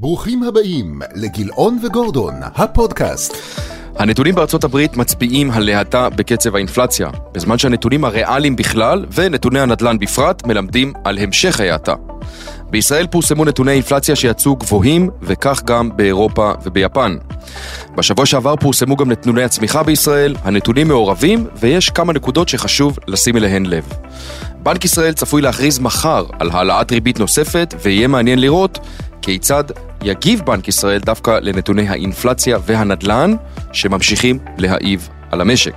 ברוכים הבאים לגילאון וגורדון, הפודקאסט. הנתונים בארצות הברית מצביעים על להטה בקצב האינפלציה, בזמן שהנתונים הריאליים בכלל ונתוני הנדל"ן בפרט מלמדים על המשך ההאטה. בישראל פורסמו נתוני אינפלציה שיצאו גבוהים, וכך גם באירופה וביפן. בשבוע שעבר פורסמו גם נתוני הצמיחה בישראל, הנתונים מעורבים, ויש כמה נקודות שחשוב לשים אליהן לב. בנק ישראל צפוי להכריז מחר על העלאת ריבית נוספת, ויהיה מעניין לראות כיצד יגיב בנק ישראל דווקא לנתוני האינפלציה והנדל"ן שממשיכים להעיב על המשק.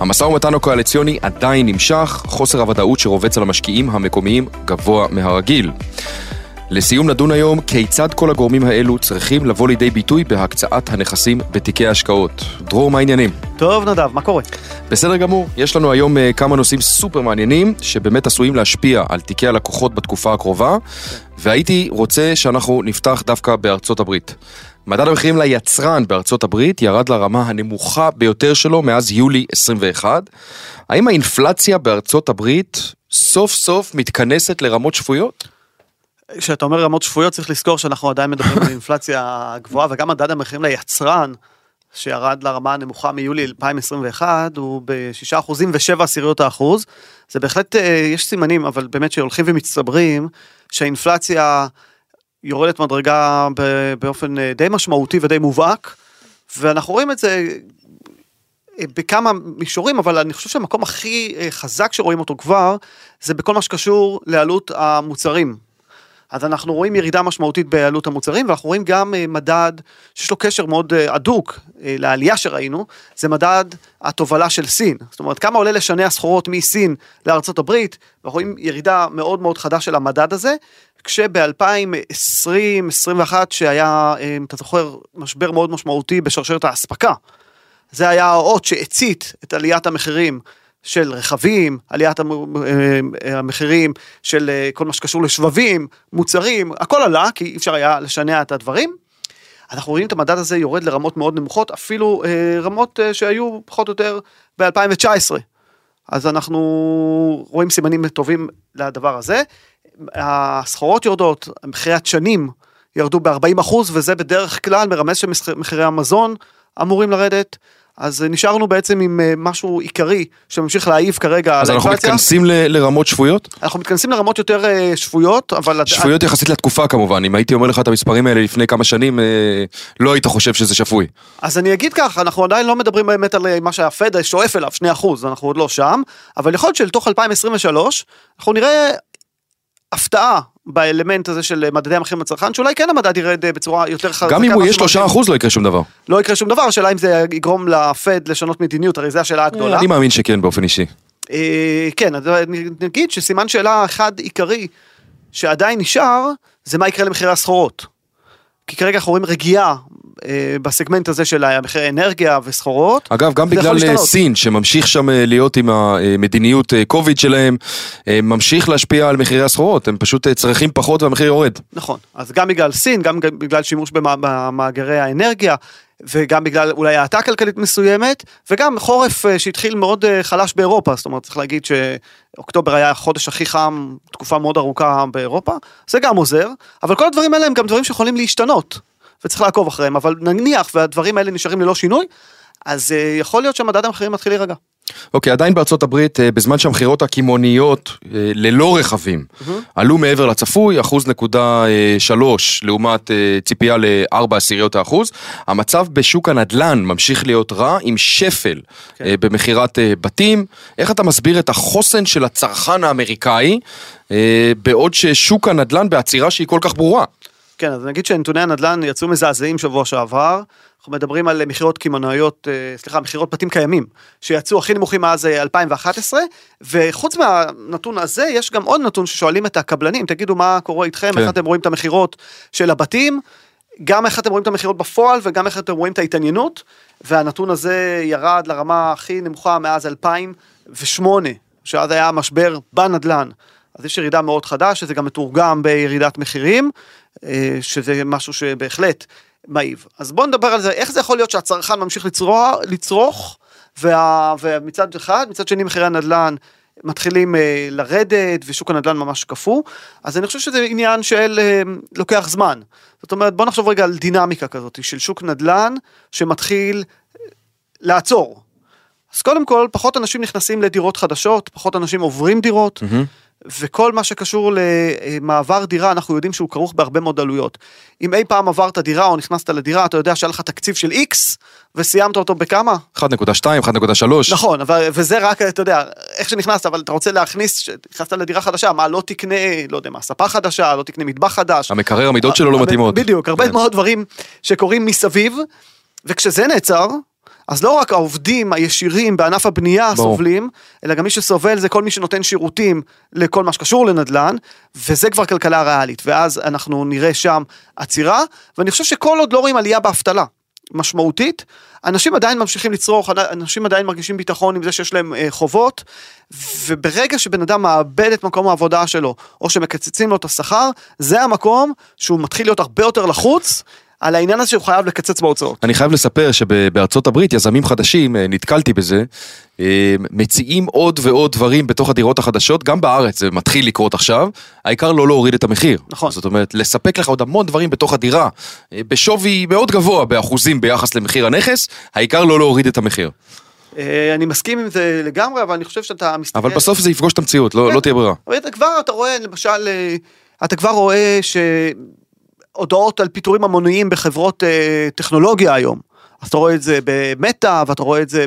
המשא ומתן הקואליציוני עדיין נמשך, חוסר הוודאות שרובץ על המשקיעים המקומיים גבוה מהרגיל. לסיום נדון היום כיצד כל הגורמים האלו צריכים לבוא לידי ביטוי בהקצאת הנכסים בתיקי ההשקעות. דרור, מה העניינים? טוב נדב, מה קורה? בסדר גמור, יש לנו היום uh, כמה נושאים סופר מעניינים שבאמת עשויים להשפיע על תיקי הלקוחות בתקופה הקרובה והייתי רוצה שאנחנו נפתח דווקא בארצות הברית. מדד המחירים ליצרן בארצות הברית ירד לרמה הנמוכה ביותר שלו מאז יולי 21. האם האינפלציה בארצות הברית סוף סוף מתכנסת לרמות שפויות? כשאתה אומר רמות שפויות צריך לזכור שאנחנו עדיין מדברים על אינפלציה גבוהה וגם מדד המחירים ליצרן שירד לרמה הנמוכה מיולי 2021 הוא ב-6 אחוזים ו-7 עשיריות האחוז. זה בהחלט אה, יש סימנים אבל באמת שהולכים ומצטברים שהאינפלציה יורדת מדרגה באופן אה, די משמעותי ודי מובהק ואנחנו רואים את זה אה, בכמה מישורים אבל אני חושב שהמקום הכי חזק שרואים אותו כבר זה בכל מה שקשור לעלות המוצרים אז אנחנו רואים ירידה משמעותית בעלות המוצרים ואנחנו רואים גם אה, מדד שיש לו קשר מאוד אה, הדוק אה, לעלייה שראינו, זה מדד התובלה של סין. זאת אומרת כמה עולה לשנע סחורות מסין לארצות הברית, ואנחנו רואים ירידה מאוד מאוד חדה של המדד הזה, כשב-2020-2021 שהיה, אם אתה זוכר, משבר מאוד משמעותי בשרשרת האספקה. זה היה האות שהצית את עליית המחירים של רכבים, עליית אה, המחירים של אה, כל מה שקשור לשבבים, מוצרים, הכל עלה כי אי אפשר היה לשנע את הדברים. אנחנו רואים את המדד הזה יורד לרמות מאוד נמוכות, אפילו אה, רמות שהיו פחות או יותר ב-2019. אז אנחנו רואים סימנים טובים לדבר הזה. הסחורות יורדות, מחירי הדשנים ירדו ב-40% וזה בדרך כלל מרמז שמחירי המזון אמורים לרדת. אז נשארנו בעצם עם אה, משהו עיקרי שממשיך להעיף כרגע אז אנחנו מתכנסים ל- לרמות שבויות? אנחנו מתכנסים לרמות יותר אה, שפויות, אבל... שפויות יחסית לתקופה כמובן, אם הייתי אומר לך את המספרים האלה לפני כמה שנים, אה, לא היית חושב שזה שפוי. אז אני אגיד כך, אנחנו עדיין לא מדברים באמת על מה שהפד שואף אליו, 2%, אנחנו עוד לא שם, אבל יכול להיות שלתוך 2023, אנחנו נראה הפתעה באלמנט הזה של מדדי המחירים לצרכן, שאולי כן המדד ירד אה, בצורה יותר חזקה. גם אם הוא יהיה שלושה אחוז לא יקרה שום דבר. לא יקרה שום דבר, השאלה אם זה יגרום לפד לשנות מדיניות, הרי זו השאלה הגדולה. אני מאמין שכן באופן אישי. אה, כן, נגיד שסימן שאלה אחד עיקרי שעדיין נשאר, זה מה יקרה למחירי הסחורות. כי כרגע אנחנו רואים רגיעה בסגמנט הזה של מחירי אנרגיה וסחורות. אגב, גם בגלל אה, סין, שממשיך שם אה, להיות עם המדיניות קוביד שלהם, ממשיך להשפיע על מחירי הסחורות, הם פשוט צריכים פחות והמחיר יורד. נכון, אז גם בגלל סין, גם בגלל שימוש במאגרי האנרגיה, וגם בגלל אולי האטה כלכלית מסוימת, וגם חורף שהתחיל מאוד חלש באירופה, זאת אומרת צריך להגיד שאוקטובר היה החודש הכי חם, תקופה מאוד ארוכה באירופה, זה גם עוזר, אבל כל הדברים האלה הם גם דברים שיכולים להשתנות. וצריך לעקוב אחריהם, אבל נניח והדברים האלה נשארים ללא שינוי, אז uh, יכול להיות שמדד המחירים מתחיל להירגע. אוקיי, okay, עדיין בארצות הברית, uh, בזמן שהמכירות הקמעוניות uh, ללא רכבים mm-hmm. עלו מעבר לצפוי, אחוז נקודה שלוש לעומת ציפייה לארבע עשיריות האחוז, המצב בשוק הנדל"ן ממשיך להיות רע עם שפל okay. כן. במכירת בתים. איך אתה מסביר את החוסן של הצרכן האמריקאי, בעוד ששוק הנדל"ן בעצירה שהיא כל כך ברורה? כן, אז נגיד שנתוני הנדל"ן יצאו מזעזעים שבוע שעבר, אנחנו מדברים על מכירות קמעונאיות, אה, סליחה, מכירות בתים קיימים, שיצאו הכי נמוכים מאז 2011, אה, וחוץ מהנתון הזה, יש גם עוד נתון ששואלים את הקבלנים, תגידו מה קורה איתכם, כן. איך אתם רואים את המכירות של הבתים, גם איך אתם רואים את המכירות בפועל וגם איך אתם רואים את ההתעניינות, והנתון הזה ירד לרמה הכי נמוכה מאז 2008, שאז היה משבר בנדל"ן. אז יש ירידה מאוד חדה, שזה גם מתורגם בירידת מחירים, אה, שזה משהו שבהחלט מעיב. אז בואו נדבר על זה, איך זה יכול להיות שהצרכן ממשיך לצרוך, לצרוך וה, ומצד אחד, מצד שני מחירי הנדל"ן מתחילים אה, לרדת ושוק הנדל"ן ממש קפוא, אז אני חושב שזה עניין של אה, לוקח זמן. זאת אומרת, בוא נחשוב רגע על דינמיקה כזאת של שוק נדל"ן שמתחיל לעצור. אז קודם כל, פחות אנשים נכנסים לדירות חדשות, פחות אנשים עוברים דירות. וכל מה שקשור למעבר דירה, אנחנו יודעים שהוא כרוך בהרבה מאוד עלויות. אם אי פעם עברת דירה או נכנסת לדירה, אתה יודע שהיה לך תקציב של X, וסיימת אותו בכמה? 1.2, 1.3. נכון, אבל, וזה רק, אתה יודע, איך שנכנסת, אבל אתה רוצה להכניס, נכנסת לדירה חדשה, מה, לא תקנה, לא יודע מה, ספה חדשה, לא תקנה מטבח חדש. המקרר, המידות שלו לא מתאימות. בדיוק, הרבה כן. מאוד דברים שקורים מסביב, וכשזה נעצר, אז לא רק העובדים הישירים בענף הבנייה ברור. סובלים, אלא גם מי שסובל זה כל מי שנותן שירותים לכל מה שקשור לנדל"ן, וזה כבר כלכלה ריאלית, ואז אנחנו נראה שם עצירה, ואני חושב שכל עוד לא רואים עלייה באבטלה משמעותית, אנשים עדיין ממשיכים לצרוך, אנשים עדיין מרגישים ביטחון עם זה שיש להם אה, חובות, וברגע שבן אדם מאבד את מקום העבודה שלו, או שמקצצים לו את השכר, זה המקום שהוא מתחיל להיות הרבה יותר לחוץ. על העניין הזה שהוא חייב לקצץ בהוצאות. אני חייב לספר שבארצות הברית יזמים חדשים, אה, נתקלתי בזה, אה, מציעים עוד ועוד דברים בתוך הדירות החדשות, גם בארץ זה מתחיל לקרות עכשיו, העיקר לא להוריד את המחיר. נכון. זאת אומרת, לספק לך עוד המון דברים בתוך הדירה, אה, בשווי מאוד גבוה באחוזים ביחס למחיר הנכס, העיקר לא להוריד את המחיר. אני מסכים עם זה לגמרי, אבל אני חושב שאתה מסתכל... אבל בסוף זה יפגוש את המציאות, לא כן. לא תהיה ברירה. אבל אתה כבר, אתה רואה, למשל, אתה כבר רואה שהודעות על פיטורים המוניים בחברות אה, טכנולוגיה היום. אז אתה רואה את זה במטא, ואתה רואה את זה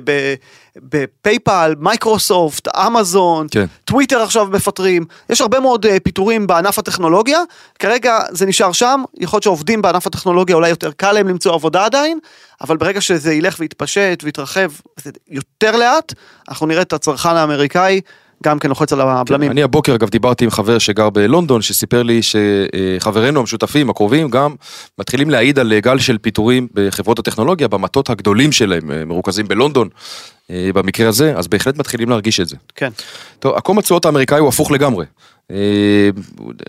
בפייפל, מייקרוסופט, אמזון, כן. טוויטר עכשיו מפטרים. יש הרבה מאוד אה, פיטורים בענף הטכנולוגיה. כרגע זה נשאר שם, יכול להיות שעובדים בענף הטכנולוגיה אולי יותר קל להם למצוא עבודה עדיין, אבל ברגע שזה ילך ויתפשט ויתרחב יותר לאט, אנחנו נראה את הצרכן האמריקאי גם כן לוחץ על הבלמים. אני הבוקר אגב דיברתי עם חבר שגר בלונדון שסיפר לי שחברינו המשותפים הקרובים גם מתחילים להעיד על גל של פיטורים בחברות הטכנולוגיה במטות הגדולים שלהם אה, מרוכזים בלונדון אה, במקרה הזה אז בהחלט מתחילים להרגיש את זה. כן. טוב, עקום התשואות האמריקאי הוא הפוך לגמרי. אה,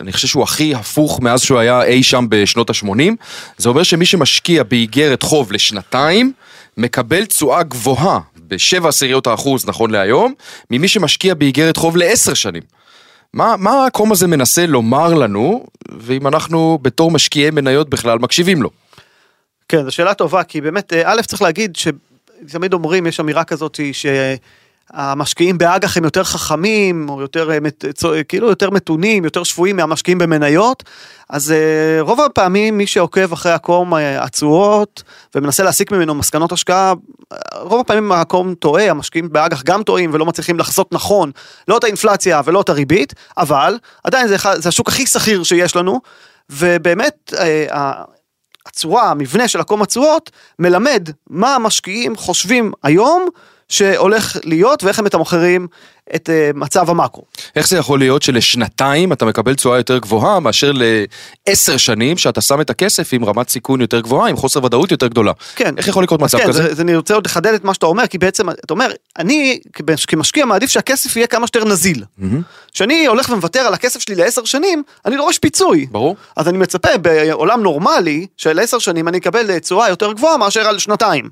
אני חושב שהוא הכי הפוך מאז שהוא היה אי שם בשנות ה-80. זה אומר שמי שמשקיע באיגרת חוב לשנתיים, מקבל תשואה גבוהה ב-7 עשיריות האחוז נכון להיום, ממי שמשקיע באיגרת חוב לעשר שנים. מה, מה העקום הזה מנסה לומר לנו, ואם אנחנו בתור משקיעי מניות בכלל מקשיבים לו? כן, זו שאלה טובה, כי באמת, אה, א', צריך להגיד שתמיד אומרים, יש אמירה כזאת שהמשקיעים באג"ח הם יותר חכמים, או יותר, אה, מת- צו- כאילו יותר מתונים, יותר שפויים מהמשקיעים במניות, אז אה, רוב הפעמים מי שעוקב אחרי עקום אה, התשואות ומנסה להסיק ממנו מסקנות השקעה, אה, רוב הפעמים העקום טועה, המשקיעים באג"ח גם טועים ולא מצליחים לחזות נכון, לא את האינפלציה ולא את הריבית, אבל עדיין זה, זה השוק הכי שכיר שיש לנו, ובאמת, אה, הצורה, המבנה של עקום התשואות, מלמד מה המשקיעים חושבים היום שהולך להיות ואיך הם מתמחרים את uh, מצב המאקרו. איך זה יכול להיות שלשנתיים אתה מקבל תשואה יותר גבוהה מאשר לעשר שנים שאתה שם את הכסף עם רמת סיכון יותר גבוהה, עם חוסר ודאות יותר גדולה? כן. איך יכול לקרות אז מצב כן, כזה? זה, זה, אני רוצה עוד לחדד את מה שאתה אומר, כי בעצם, אתה אומר, אני כמש- כמשקיע מעדיף שהכסף יהיה כמה שיותר נזיל. כשאני הולך ומוותר על הכסף שלי לעשר שנים, אני דורש פיצוי. ברור. אז אני מצפה בעולם נורמלי של עשר שנים אני אקבל תשואה יותר גבוהה מאשר על שנתיים.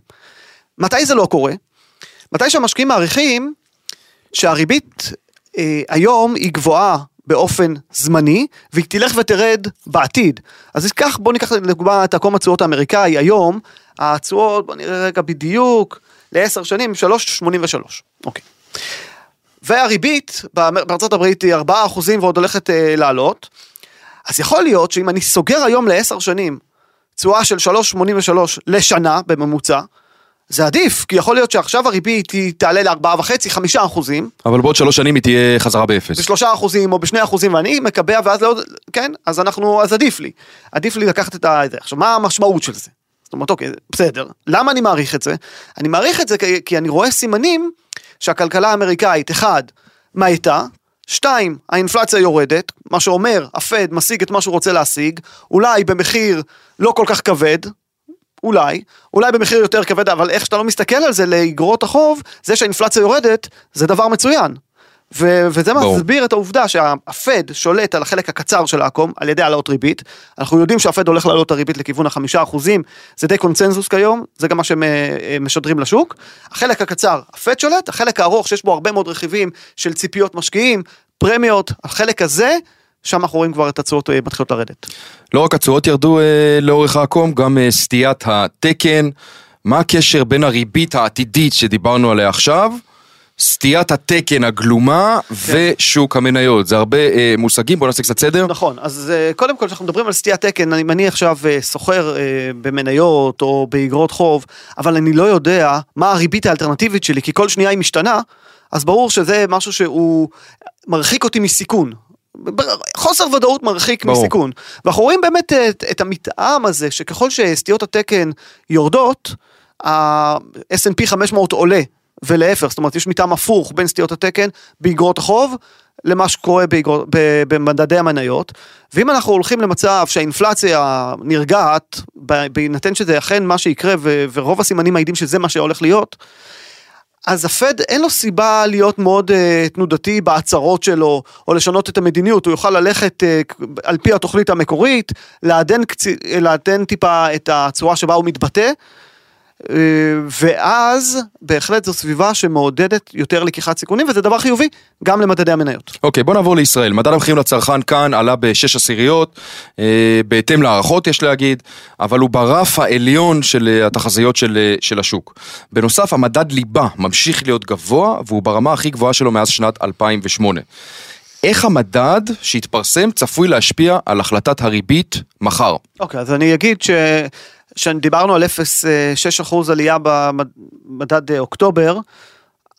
מתי זה לא קורה? מתי שהמשקיעים מעריכים שהריבית אה, היום היא גבוהה באופן זמני והיא תלך ותרד בעתיד. אז כך בוא ניקח לדוגמה את עקום התשואות האמריקאי היום, התשואות בוא נראה רגע בדיוק לעשר שנים 3.83. אוקיי. והריבית בארצות הברית היא 4% ועוד הולכת אה, לעלות. אז יכול להיות שאם אני סוגר היום לעשר שנים תשואה של 3.83 לשנה בממוצע, זה עדיף, כי יכול להיות שעכשיו הריבית היא תעלה ל-4.5-5 אחוזים, אבל בעוד שלוש שנים היא תהיה חזרה באפס. בשלושה אחוזים או בשני אחוזים ואני מקבע ואז לעוד, כן, אז אנחנו, אז עדיף לי. עדיף לי לקחת את ה... עכשיו, מה המשמעות של זה? זאת אומרת, אוקיי, בסדר. למה אני מעריך את זה? אני מעריך את זה כי, כי אני רואה סימנים שהכלכלה האמריקאית, אחד, מאטה, שתיים, האינפלציה יורדת, מה שאומר, הפד משיג את מה שהוא רוצה להשיג, אולי במחיר לא כל כך כבד, אולי, אולי במחיר יותר כבד, אבל איך שאתה לא מסתכל על זה לאגרות החוב, זה שהאינפלציה יורדת, זה דבר מצוין. ו- וזה ברור. מסביר את העובדה שהפד שולט על החלק הקצר של העקום על ידי העלאות ריבית. אנחנו יודעים שהפד הולך להעלות את הריבית לכיוון החמישה אחוזים, זה די קונצנזוס כיום, זה גם מה שהם אה, אה, משדרים לשוק. החלק הקצר, הפד שולט, החלק הארוך שיש בו הרבה מאוד רכיבים של ציפיות משקיעים, פרמיות, החלק הזה, שם אנחנו רואים כבר את התשואות אה, מתחילות לרדת. לא רק התשואות ירדו אה, לאורך העקום, גם אה, סטיית התקן. מה הקשר בין הריבית העתידית שדיברנו עליה עכשיו, סטיית התקן הגלומה ושוק המניות? זה הרבה אה, מושגים, בוא נעשה קצת סדר. נכון, אז אה, קודם כל כשאנחנו מדברים על סטיית תקן, אני מניח עכשיו אה, סוחר אה, במניות או באגרות חוב, אבל אני לא יודע מה הריבית האלטרנטיבית שלי, כי כל שנייה היא משתנה, אז ברור שזה משהו שהוא מרחיק אותי מסיכון. חוסר ודאות מרחיק ברור. מסיכון. ואנחנו רואים באמת את, את המתאם הזה, שככל שסטיות התקן יורדות, ה-S&P 500 עולה. ולהפך, זאת אומרת יש מתאם הפוך בין סטיות התקן באגרות החוב למה שקורה באגרות, ב- במדדי המניות, ואם אנחנו הולכים למצב שהאינפלציה נרגעת, בהינתן שזה אכן מה שיקרה ורוב הסימנים מעידים שזה מה שהולך להיות, אז הפד אין לו סיבה להיות מאוד uh, תנודתי בהצהרות שלו, או לשנות את המדיניות, הוא יוכל ללכת uh, על פי התוכנית המקורית, לעדן, קצי, לעדן טיפה את הצורה שבה הוא מתבטא, ואז בהחלט זו סביבה שמעודדת יותר לקיחת סיכונים, וזה דבר חיובי גם למדדי המניות. אוקיי, בוא נעבור לישראל. מדד המחירים לצרכן כאן עלה בשש עשיריות, אה, בהתאם להערכות יש להגיד, אבל הוא ברף העליון של אה, התחזיות של, אה, של השוק. בנוסף, המדד ליבה ממשיך להיות גבוה, והוא ברמה הכי גבוהה שלו מאז שנת 2008. איך המדד שהתפרסם צפוי להשפיע על החלטת הריבית מחר? אוקיי, אז אני אגיד ש... שדיברנו על 0.6% עלייה במדד אה, אוקטובר,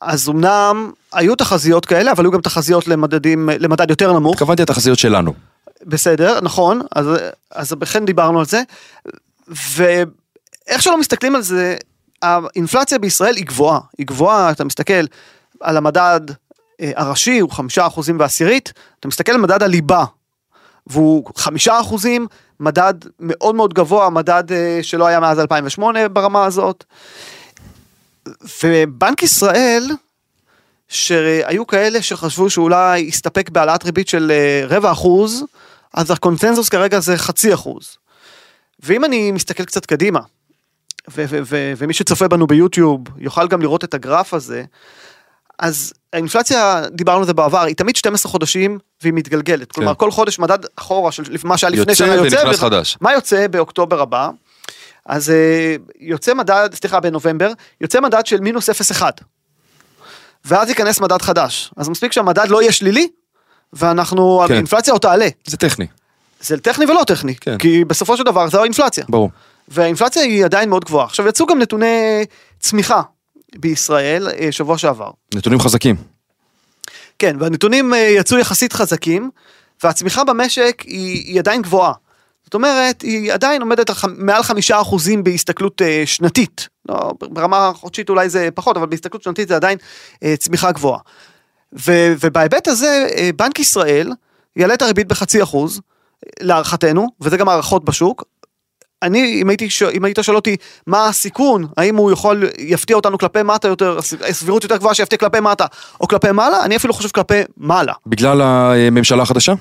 אז אמנם היו תחזיות כאלה, אבל היו גם תחזיות למדדים, למדד יותר נמוך. התכוונתי לתחזיות שלנו. בסדר, נכון, אז, אז בכן דיברנו על זה, ואיך שלא מסתכלים על זה, האינפלציה בישראל היא גבוהה, היא גבוהה, אתה מסתכל על המדד אה, הראשי, הוא חמישה אחוזים ועשירית, אתה מסתכל על מדד הליבה, והוא חמישה אחוזים, מדד מאוד מאוד גבוה, מדד אה, שלא היה מאז 2008 ברמה הזאת. ובנק ישראל, שהיו כאלה שחשבו שאולי יסתפק בהעלאת ריבית של אה, רבע אחוז, אז הקונצנזוס כרגע זה חצי אחוז. ואם אני מסתכל קצת קדימה, ומי שצופה בנו ביוטיוב יוכל גם לראות את הגרף הזה, אז האינפלציה, דיברנו על זה בעבר, היא תמיד 12 חודשים והיא מתגלגלת. כלומר, כל חודש מדד אחורה של מה שהיה לפני יוצא שנה יוצא. ונכנס ו- חדש. מה יוצא באוקטובר הבא? אז אה, יוצא מדד, סליחה, בנובמבר, יוצא מדד של מינוס 0.1. ואז ייכנס מדד חדש. אז מספיק שהמדד לא יהיה שלילי, ואנחנו, כן. האינפלציה עוד תעלה. זה טכני, זה טכני ולא טכני, כן. כי בסופו של דבר זו האינפלציה. ברור. והאינפלציה היא עדיין מאוד גבוהה. עכשיו יצאו גם נתוני צמיחה בישראל אה, שבוע שעבר. נתונים חזקים. כן, והנתונים אה, יצאו יחסית חזקים, והצמיחה במשק היא, היא עדיין גבוהה. זאת אומרת, היא עדיין עומדת על ח- מעל חמישה אחוזים בהסתכלות אה, שנתית. לא, ברמה חודשית אולי זה פחות, אבל בהסתכלות שנתית זה עדיין אה, צמיחה גבוהה. ו, ובהיבט הזה, אה, בנק ישראל יעלה את הריבית בחצי אחוז, להערכתנו, וזה גם הערכות בשוק. אני, אם, הייתי, אם היית שואל אותי מה הסיכון, האם הוא יכול, יפתיע אותנו כלפי מטה יותר, הסבירות יותר גבוהה שיפתיע כלפי מטה או כלפי מעלה, אני אפילו חושב כלפי מעלה. בגלל הממשלה החדשה?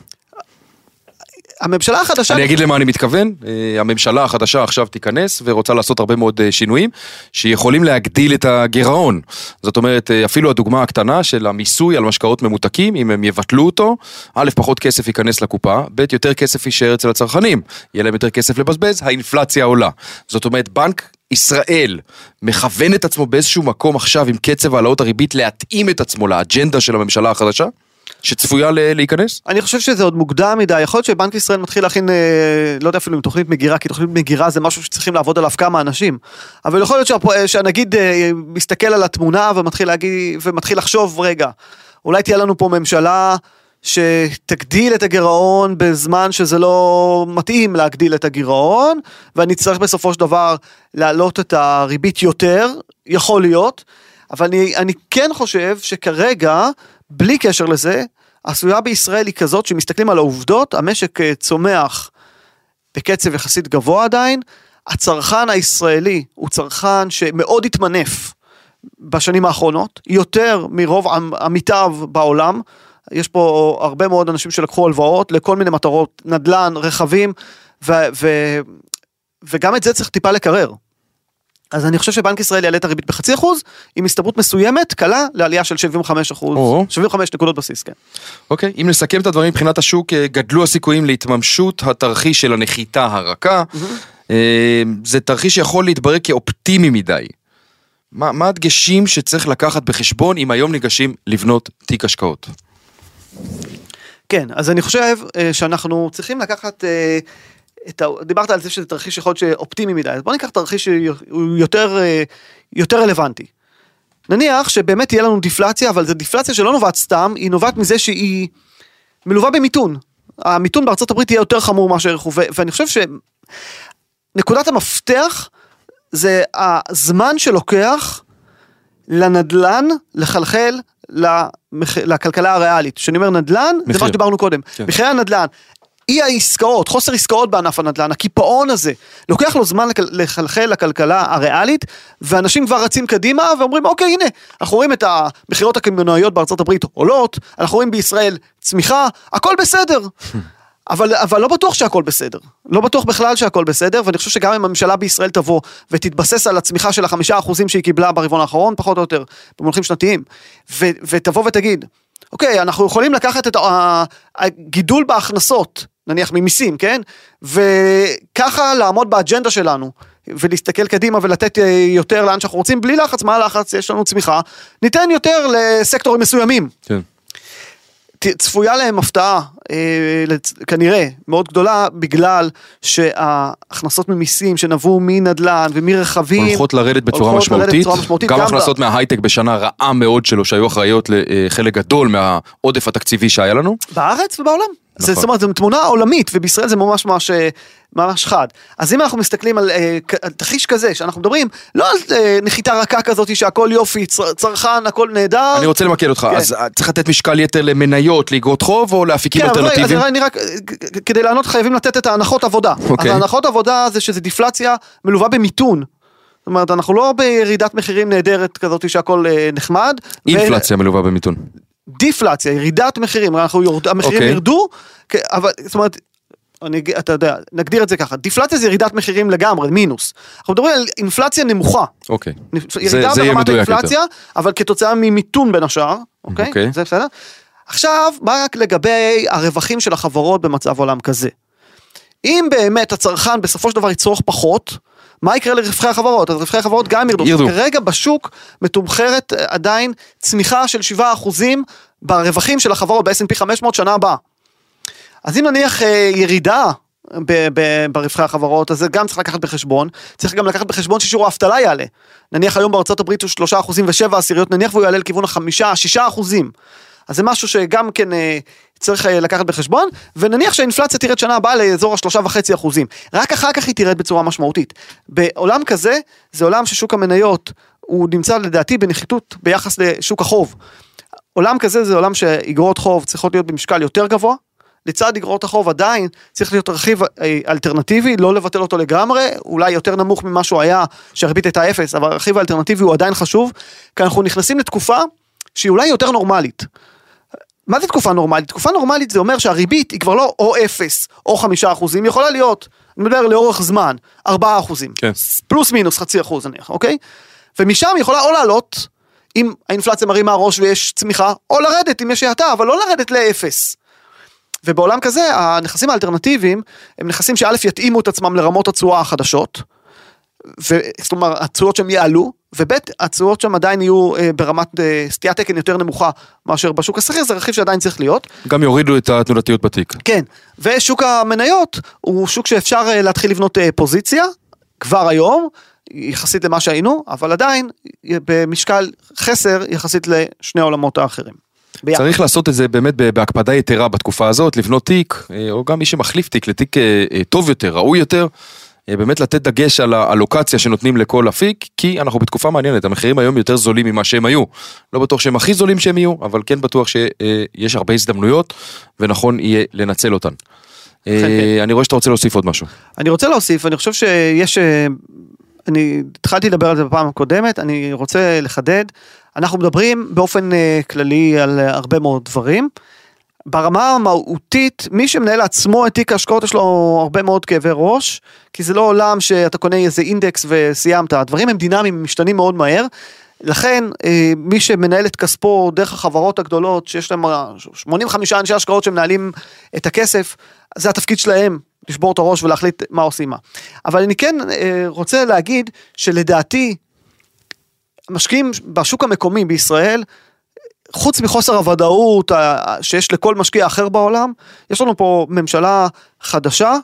הממשלה החדשה, אני אגיד למה אני מתכוון, אה, הממשלה החדשה עכשיו תיכנס ורוצה לעשות הרבה מאוד אה, שינויים שיכולים להגדיל את הגירעון. זאת אומרת, אה, אפילו הדוגמה הקטנה של המיסוי על משקאות ממותקים, אם הם יבטלו אותו, א', פחות כסף ייכנס לקופה, ב', יותר כסף יישאר אצל הצרכנים, יהיה להם יותר כסף לבזבז, האינפלציה עולה. זאת אומרת, בנק ישראל מכוון את עצמו באיזשהו מקום עכשיו עם קצב העלאות הריבית להתאים את עצמו לאג'נדה של הממשלה החדשה, שצפויה להיכנס? אני חושב שזה עוד מוקדם מדי, יכול להיות שבנק ישראל מתחיל להכין, אה, לא יודע אפילו אם תוכנית מגירה, כי תוכנית מגירה זה משהו שצריכים לעבוד עליו כמה אנשים. אבל יכול להיות שהפ- אה, שהנגיד אה, מסתכל על התמונה ומתחיל להגיד, ומתחיל לחשוב, רגע, אולי תהיה לנו פה ממשלה שתגדיל את הגירעון בזמן שזה לא מתאים להגדיל את הגירעון, ואני צריך בסופו של דבר להעלות את הריבית יותר, יכול להיות, אבל אני, אני כן חושב שכרגע, בלי קשר לזה, הסביבה בישראל היא כזאת שמסתכלים על העובדות, המשק אה, צומח בקצב יחסית גבוה עדיין, הצרכן הישראלי הוא צרכן שמאוד התמנף בשנים האחרונות, יותר מרוב עמ- עמיתיו בעולם. יש פה הרבה מאוד אנשים שלקחו הלוואות לכל מיני מטרות, נדל"ן, רכבים, ו- ו- וגם את זה צריך טיפה לקרר. אז אני חושב שבנק ישראל יעלה את הריבית בחצי אחוז, עם הסתברות מסוימת, קלה, לעלייה של 75 אחוז, או. 75 נקודות בסיס, כן. אוקיי, אם נסכם את הדברים מבחינת השוק, אה, גדלו הסיכויים להתממשות התרחיש של הנחיתה הרכה. אה, זה תרחיש שיכול להתברר כאופטימי מדי. מה, מה הדגשים שצריך לקחת בחשבון אם היום ניגשים לבנות תיק השקעות? כן, אז אני חושב אה, שאנחנו צריכים לקחת את ה... דיברת על זה שזה תרחיש שיכול להיות שאופטימי מדי, אז בוא ניקח תרחיש שהוא יותר, אה, יותר רלוונטי. נניח שבאמת תהיה לנו דיפלציה, אבל זו דיפלציה שלא נובעת סתם, היא נובעת מזה שהיא מלווה במיתון. המיתון בארצות הברית יהיה יותר חמור מאשר הוא, ו- ואני חושב שנקודת המפתח זה הזמן שלוקח לנדלן לחלחל למח... לכלכלה הריאלית. כשאני אומר נדלן, זה מחיר. מה שדיברנו קודם. כן. מחירי הנדלן. אי העסקאות, חוסר עסקאות בענף הנדל"ן, הקיפאון הזה, לוקח לו זמן לחלחל לכלכלה הריאלית, ואנשים כבר רצים קדימה ואומרים, אוקיי, הנה, אנחנו רואים את המכירות הקמעונאיות בארצות הברית עולות, אנחנו רואים בישראל צמיחה, הכל בסדר. אבל, אבל לא בטוח שהכל בסדר, לא בטוח בכלל שהכל בסדר, ואני חושב שגם אם הממשלה בישראל תבוא ותתבסס על הצמיחה של החמישה אחוזים שהיא קיבלה ברבעון האחרון, פחות או יותר, במונחים שנתיים, ו, ותבוא ותגיד, אוקיי, אנחנו יכולים לקחת את הגידול בהכנסות, נניח ממיסים, כן? וככה לעמוד באג'נדה שלנו, ולהסתכל קדימה ולתת אה, יותר לאן שאנחנו רוצים, בלי לחץ, מה הלחץ? יש לנו צמיחה, ניתן יותר לסקטורים מסוימים. כן. צפויה להם הפתעה, אה, כנראה, מאוד גדולה, בגלל שההכנסות ממיסים שנבעו מנדל"ן ומרכבים, הולכות לרדת בצורה הולכות לרדת משמעותית, בצורה משמעותית, גם גם הכנסות מההייטק בשנה רעה מאוד שלו שהיו אחראיות לחלק גדול מהעודף התקציבי שהיה לנו. בארץ ובעולם. זה, נכון. זאת אומרת, זו תמונה עולמית, ובישראל זה ממש ממש, אה, ממש חד. אז אם אנחנו מסתכלים על, אה, על תרחיש כזה, שאנחנו מדברים לא על אה, נחיתה רכה כזאת שהכל יופי, צר, צרכן, הכל נהדר. אני רוצה למקד אותך, כן. אז צריך לתת משקל יתר למניות, לאגרות חוב או לאפיקים כן, אבל אלטרנטיביים? אני רק, כ- כדי לענות חייבים לתת את ההנחות עבודה. אוקיי. אז ההנחות עבודה זה שזה דיפלציה מלווה במיתון. זאת אומרת, אנחנו לא בירידת מחירים נהדרת כזאת שהכל נחמד. ו- אינפלציה מלווה במיתון. דיפלציה, ירידת מחירים, אנחנו יורד, המחירים אוקיי. ירדו, כ- אבל זאת אומרת, אני, אתה יודע, נגדיר את זה ככה, דיפלציה זה ירידת מחירים לגמרי, מינוס. אנחנו מדברים על אינפלציה נמוכה, אוקיי. זה- ירידה זה יהיה ברמת האינפלציה, אבל כתוצאה ממיתון בין השאר, אוקיי? אוקיי. זה בסדר? עכשיו, מה רק לגבי הרווחים של החברות במצב עולם כזה? אם באמת הצרכן בסופו של דבר יצרוך פחות, מה יקרה לרווחי החברות? אז רווחי החברות גם ירדו. ירדו. כרגע בשוק מתומחרת אה, עדיין צמיחה של 7% ברווחים של החברות ב-S&P 500 שנה הבאה. אז אם נניח אה, ירידה ב- ב- ברווחי החברות, אז זה גם צריך לקחת בחשבון. צריך גם לקחת בחשבון ששיעור האבטלה יעלה. נניח היום בארצות הברית הוא 3 אחוזים ו-7 עשיריות, נניח והוא יעלה לכיוון החמישה, 6 אחוזים. אז זה משהו שגם כן אה, צריך אה, לקחת בחשבון, ונניח שהאינפלציה תרד שנה הבאה לאזור השלושה וחצי אחוזים. רק אחר כך היא תרד בצורה משמעותית. בעולם כזה, זה עולם ששוק המניות, הוא נמצא לדעתי בנחיתות ביחס לשוק החוב. עולם כזה זה עולם שאיגרות חוב צריכות להיות במשקל יותר גבוה. לצד איגרות החוב עדיין צריך להיות רכיב אה, אלטרנטיבי, לא לבטל אותו לגמרי, אולי יותר נמוך ממה שהוא היה, שהריבית הייתה אפס, אבל הרכיב האלטרנטיבי הוא עדיין חשוב, כי אנחנו נכנסים לתקופה שהיא אולי יותר נורמלית. מה זה תקופה נורמלית? תקופה נורמלית זה אומר שהריבית היא כבר לא או אפס או חמישה אחוזים, יכולה להיות, אני מדבר לאורך זמן, ארבעה אחוזים. כן. פלוס מינוס חצי אחוז נניח, אוקיי? ומשם היא יכולה או לעלות, אם האינפלציה מרימה ראש ויש צמיחה, או לרדת אם יש האטה, אבל לא לרדת לאפס. ובעולם כזה, הנכסים האלטרנטיביים הם נכסים שא' יתאימו את עצמם לרמות התשואה החדשות, ו- זאת אומרת, התשואות שם יעלו, וב' התשואות שם עדיין יהיו אה, ברמת אה, סטיית תקן יותר נמוכה מאשר בשוק השכיר, זה רכיב שעדיין צריך להיות. גם יורידו את התנודתיות בתיק. כן, ושוק המניות הוא שוק שאפשר אה, להתחיל לבנות אה, פוזיציה, כבר היום, יחסית למה שהיינו, אבל עדיין במשקל חסר יחסית לשני העולמות האחרים. ביחד. צריך לעשות את זה באמת בהקפדה יתרה בתקופה הזאת, לבנות תיק, אה, או גם מי שמחליף תיק לתיק אה, אה, טוב יותר, ראוי יותר, באמת לתת דגש על האלוקציה שנותנים לכל אפיק, כי אנחנו בתקופה מעניינת, המחירים היום יותר זולים ממה שהם היו. לא בטוח שהם הכי זולים שהם יהיו, אבל כן בטוח שיש הרבה הזדמנויות, ונכון יהיה לנצל אותן. אה, כן. אני רואה שאתה רוצה להוסיף עוד משהו. אני רוצה להוסיף, אני חושב שיש אה, אני התחלתי לדבר על זה בפעם הקודמת, אני רוצה לחדד, אנחנו מדברים באופן אה, כללי על אה, הרבה מאוד דברים. ברמה המהותית, מי שמנהל לעצמו את תיק ההשקעות יש לו הרבה מאוד כאבי ראש, כי זה לא עולם שאתה קונה איזה אינדקס וסיימת, הדברים הם דינמיים, הם משתנים מאוד מהר. לכן אה, מי שמנהל את כספו דרך החברות הגדולות שיש להם אה, 85 אנשי השקעות שמנהלים את הכסף, זה התפקיד שלהם לשבור את הראש ולהחליט מה עושים מה. אבל אני כן אה, רוצה להגיד שלדעתי משקיעים בשוק המקומי בישראל חוץ מחוסר הוודאות שיש לכל משקיע אחר בעולם, יש לנו פה ממשלה חדשה,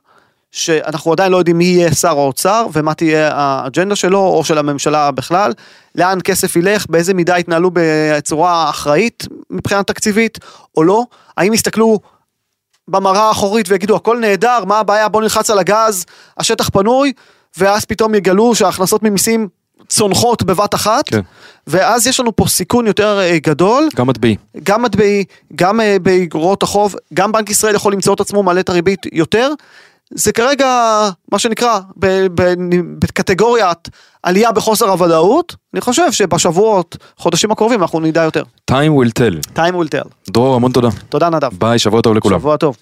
שאנחנו עדיין לא יודעים מי יהיה שר האוצר ומה תהיה האג'נדה שלו או של הממשלה בכלל, לאן כסף ילך, באיזה מידה יתנהלו בצורה אחראית מבחינה תקציבית או לא, האם יסתכלו במראה האחורית ויגידו הכל נהדר, מה הבעיה, בוא נלחץ על הגז, השטח פנוי, ואז פתאום יגלו שההכנסות ממיסים צונחות בבת אחת, כן. ואז יש לנו פה סיכון יותר אה, גדול, גם מטבעי. גם מטבעי, גם אה, באגרות החוב, גם בנק ישראל יכול למצוא את עצמו מעלה את הריבית יותר. זה כרגע מה שנקרא בקטגוריית עלייה בחוסר הוודאות, אני חושב שבשבועות, חודשים הקרובים אנחנו נדע יותר. time will tell. time will tell. דרור, המון תודה. תודה נדב. ביי, שבוע טוב לכולם. שבוע טוב.